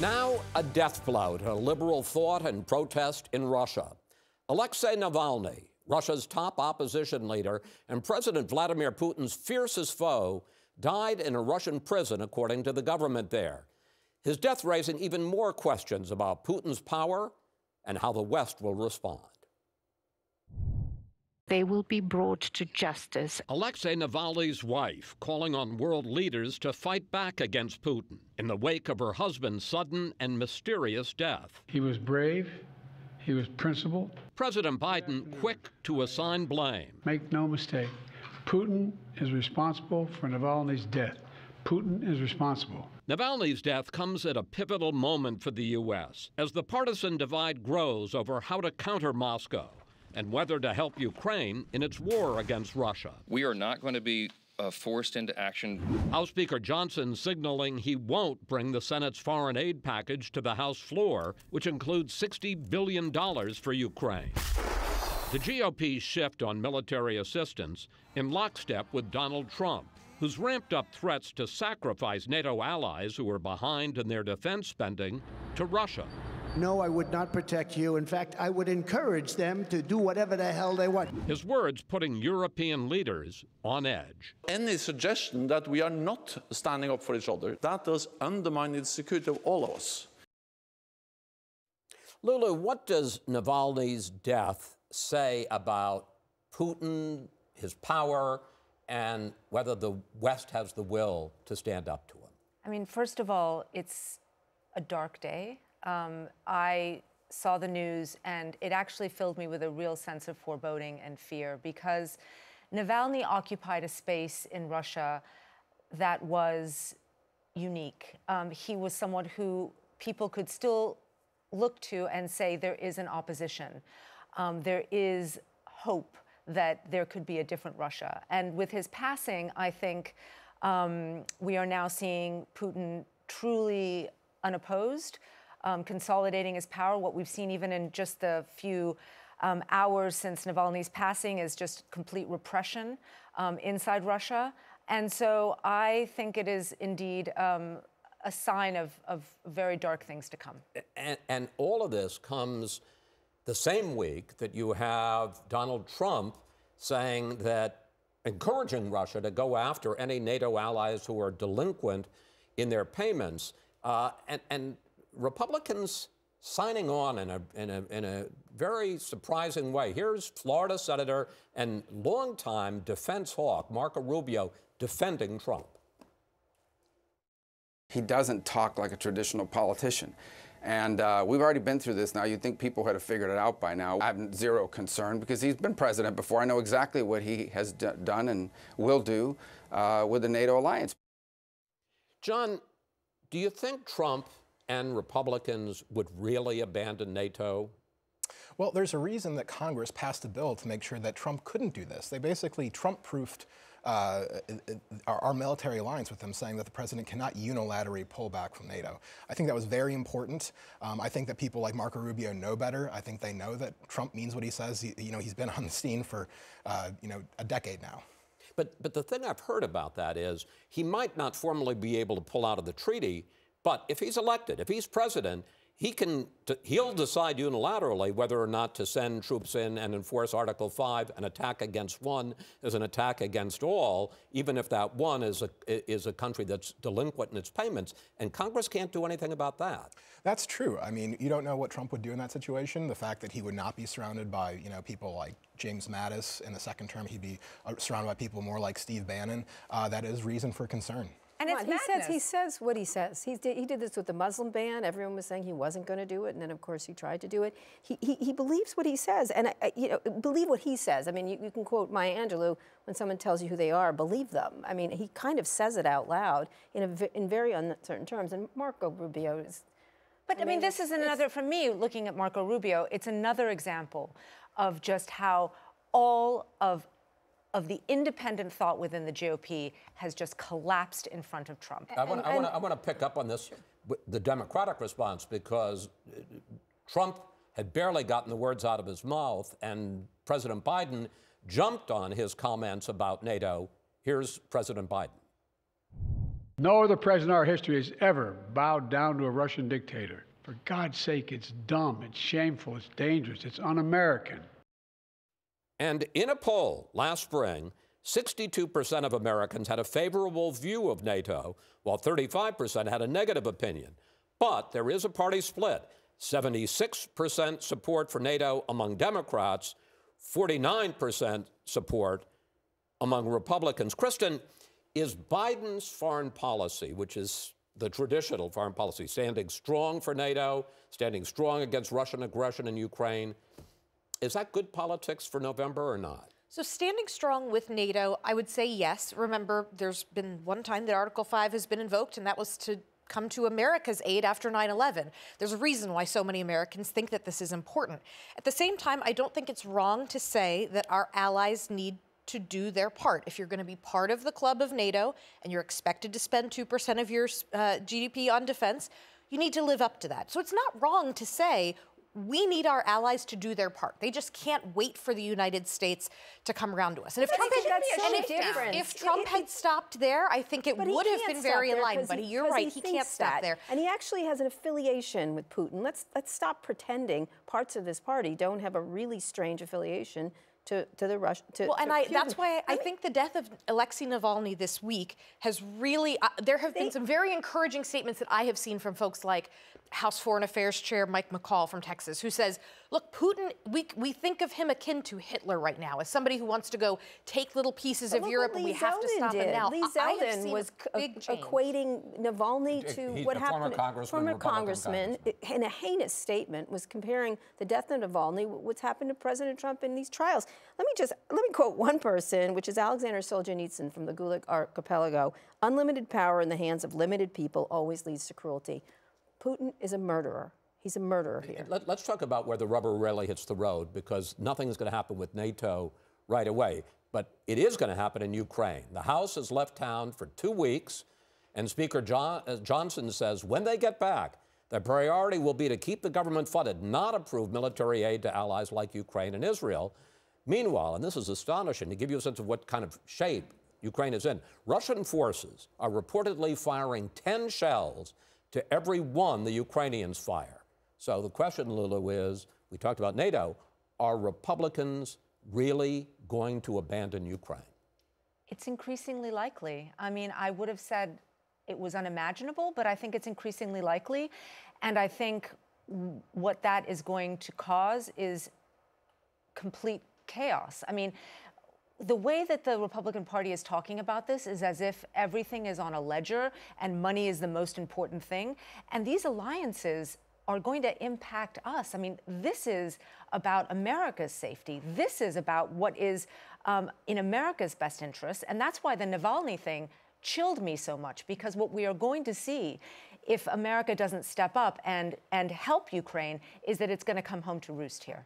Now, a death blow to liberal thought and protest in Russia. Alexei Navalny, Russia's top opposition leader and President Vladimir Putin's fiercest foe, died in a Russian prison, according to the government there. His death raising even more questions about Putin's power and how the West will respond. They will be brought to justice. Alexei Navalny's wife calling on world leaders to fight back against Putin in the wake of her husband's sudden and mysterious death. He was brave. He was principled. President Biden quick to assign blame. Make no mistake, Putin is responsible for Navalny's death. Putin is responsible. Navalny's death comes at a pivotal moment for the U.S. as the partisan divide grows over how to counter Moscow and whether to help Ukraine in its war against Russia. We are not going to be uh, forced into action. House Speaker Johnson signaling he won't bring the Senate's foreign aid package to the House floor, which includes $60 billion for Ukraine. The GOP's shift on military assistance in lockstep with Donald Trump, who's ramped up threats to sacrifice NATO allies who are behind in their defense spending to Russia. No, I would not protect you. In fact, I would encourage them to do whatever the hell they want. His words putting European leaders on edge. Any suggestion that we are not standing up for each other, that does undermine the security of all of us. Lulu, what does Navalny's death say about Putin, his power, and whether the West has the will to stand up to him? I mean, first of all, it's a dark day um, I saw the news and it actually filled me with a real sense of foreboding and fear because Navalny occupied a space in Russia that was unique. Um, he was someone who people could still look to and say there is an opposition. Um, there is hope that there could be a different Russia. And with his passing, I think um, we are now seeing Putin truly unopposed um, consolidating his power. What we've seen even in just the few um, hours since Navalny's passing is just complete repression um, inside Russia. And so I think it is indeed um, a sign of, of, very dark things to come. And, and all of this comes the same week that you have Donald Trump saying that encouraging Russia to go after any NATO allies who are delinquent in their payments. Uh, and, and Republicans signing on in a, in a, in a very surprising way. Here's Florida Senator and longtime defense hawk Marco Rubio defending Trump. He doesn't talk like a traditional politician. And uh, we've already been through this now. You'd think people had figured it out by now. I have zero concern because he's been president before. I know exactly what he has done and will do uh, with the NATO alliance. John, do you think Trump and Republicans would really abandon NATO? Well, there's a reason that Congress passed a bill to make sure that Trump couldn't do this. They basically Trump-proofed uh, our, our, military alliance with them, saying that the president cannot unilaterally pull back from NATO. I think that was very important. Um, I think that people like Marco Rubio know better. I think they know that Trump means what he says. He, you know, he's been on the scene for, uh, you know, a decade now. But, but the thing I've heard about that is he might not formally be able to pull out of the treaty, but if he's elected, if he's president, he can he'll decide unilaterally whether or not to send troops in and enforce Article 5 an attack against one is an attack against all even if that one is a is a country that's delinquent in its payments and Congress can't do anything about that. That's true. I mean, you don't know what Trump would do in that situation. The fact that he would not be surrounded by, you know, people like James Mattis in the second term, he'd be uh, surrounded by people more like Steve Bannon. Uh, that is reason for concern. And it's he says he says what he says. He did, he did this with the Muslim ban. Everyone was saying he wasn't going to do it, and then of course he tried to do it. He he, he believes what he says, and I, you know believe what he says. I mean, you, you can quote Maya Angelou when someone tells you who they are, believe them. I mean, he kind of says it out loud in a, in very uncertain terms. And Marco Rubio is. But I mean, I mean this is another for me looking at Marco Rubio. It's another example of just how all of of the independent thought within the GOP has just collapsed in front of Trump. I want, I want, to pick up on this, the Democratic response, because uh, Trump had barely gotten the words out of his mouth, and President Biden jumped on his comments about NATO. Here's President Biden. No other president in our history has ever bowed down to a Russian dictator. For God's sake, it's dumb, it's shameful, it's dangerous, it's un American. And in a poll last spring, 62% of Americans had a favorable view of NATO, while 35% had a negative opinion. But there is a party split 76% support for NATO among Democrats, 49% support among Republicans. Kristen, is Biden's foreign policy, which is the traditional foreign policy, standing strong for NATO, standing strong against Russian aggression in Ukraine, is that good politics for November or not? So, standing strong with NATO, I would say yes. Remember, there's been one time that Article 5 has been invoked, and that was to come to America's aid after 9 11. There's a reason why so many Americans think that this is important. At the same time, I don't think it's wrong to say that our allies need to do their part. If you're going to be part of the club of NATO and you're expected to spend 2% of your uh, GDP on defense, you need to live up to that. So it's not wrong to say we need our allies to do their part. They just can't wait for the United States to come around to us. And if But Trump, had, so if, if Trump It- it- had stopped there, I think it would have been very aligned. But he- you're right, he, can't stop that. there. And he actually has an affiliation with Putin. Let's let's stop pretending parts of this party don't have a really strange affiliation to, to the Russian. To, Well, and to I, that's why I think the death of Alexei Navalny this week has really, uh, there have been some very encouraging statements that I have seen from folks like House Foreign Affairs Chair Mike McCaul from Texas, who says, look, Putin, we, we think of him akin to Hitler right now, as somebody who wants to go take little pieces of Europe and Lee we have to stop did. him now. Lee I- I have Zeldin seen was a big change. equating Navalny to He- what a former happened. congressman, former Republican congressman, in a heinous statement, was comparing the death of Navalny, with what's happened to President Trump in these trials. Let me just let me quote one person, which is Alexander Solzhenitsyn from the Gulag Archipelago. Unlimited power in the hands of limited people always leads to cruelty. Putin is a murderer. He's a murderer here. Let, us talk about where the rubber really hits the road because nothing is going to happen with NATO right away. But it is going to happen in Ukraine. The House has left town for two weeks, and Speaker John, uh, Johnson says when they get back, their priority will be to keep the government funded, not approve military aid to allies like Ukraine and Israel. Meanwhile, and this is astonishing to give you a sense of what kind of shape Ukraine is in, Russian forces are reportedly firing 10 shells to every one the Ukrainians fire. So the question, Lulu, is we talked about NATO. Are Republicans really going to abandon Ukraine? It's increasingly likely. I mean, I would have said it was unimaginable, but I think it's increasingly likely. And I think what that is going to cause is complete chaos. I mean, the way that the Republican Party is talking about this is as if everything is on a ledger and money is the most important thing. And these alliances are going to impact us. I mean, this is about America's safety. This is about what is um, in America's best interest. And that's why the Navalny thing chilled me so much because what we are going to see if America doesn't step up and, and help Ukraine is that it's going to come home to roost here.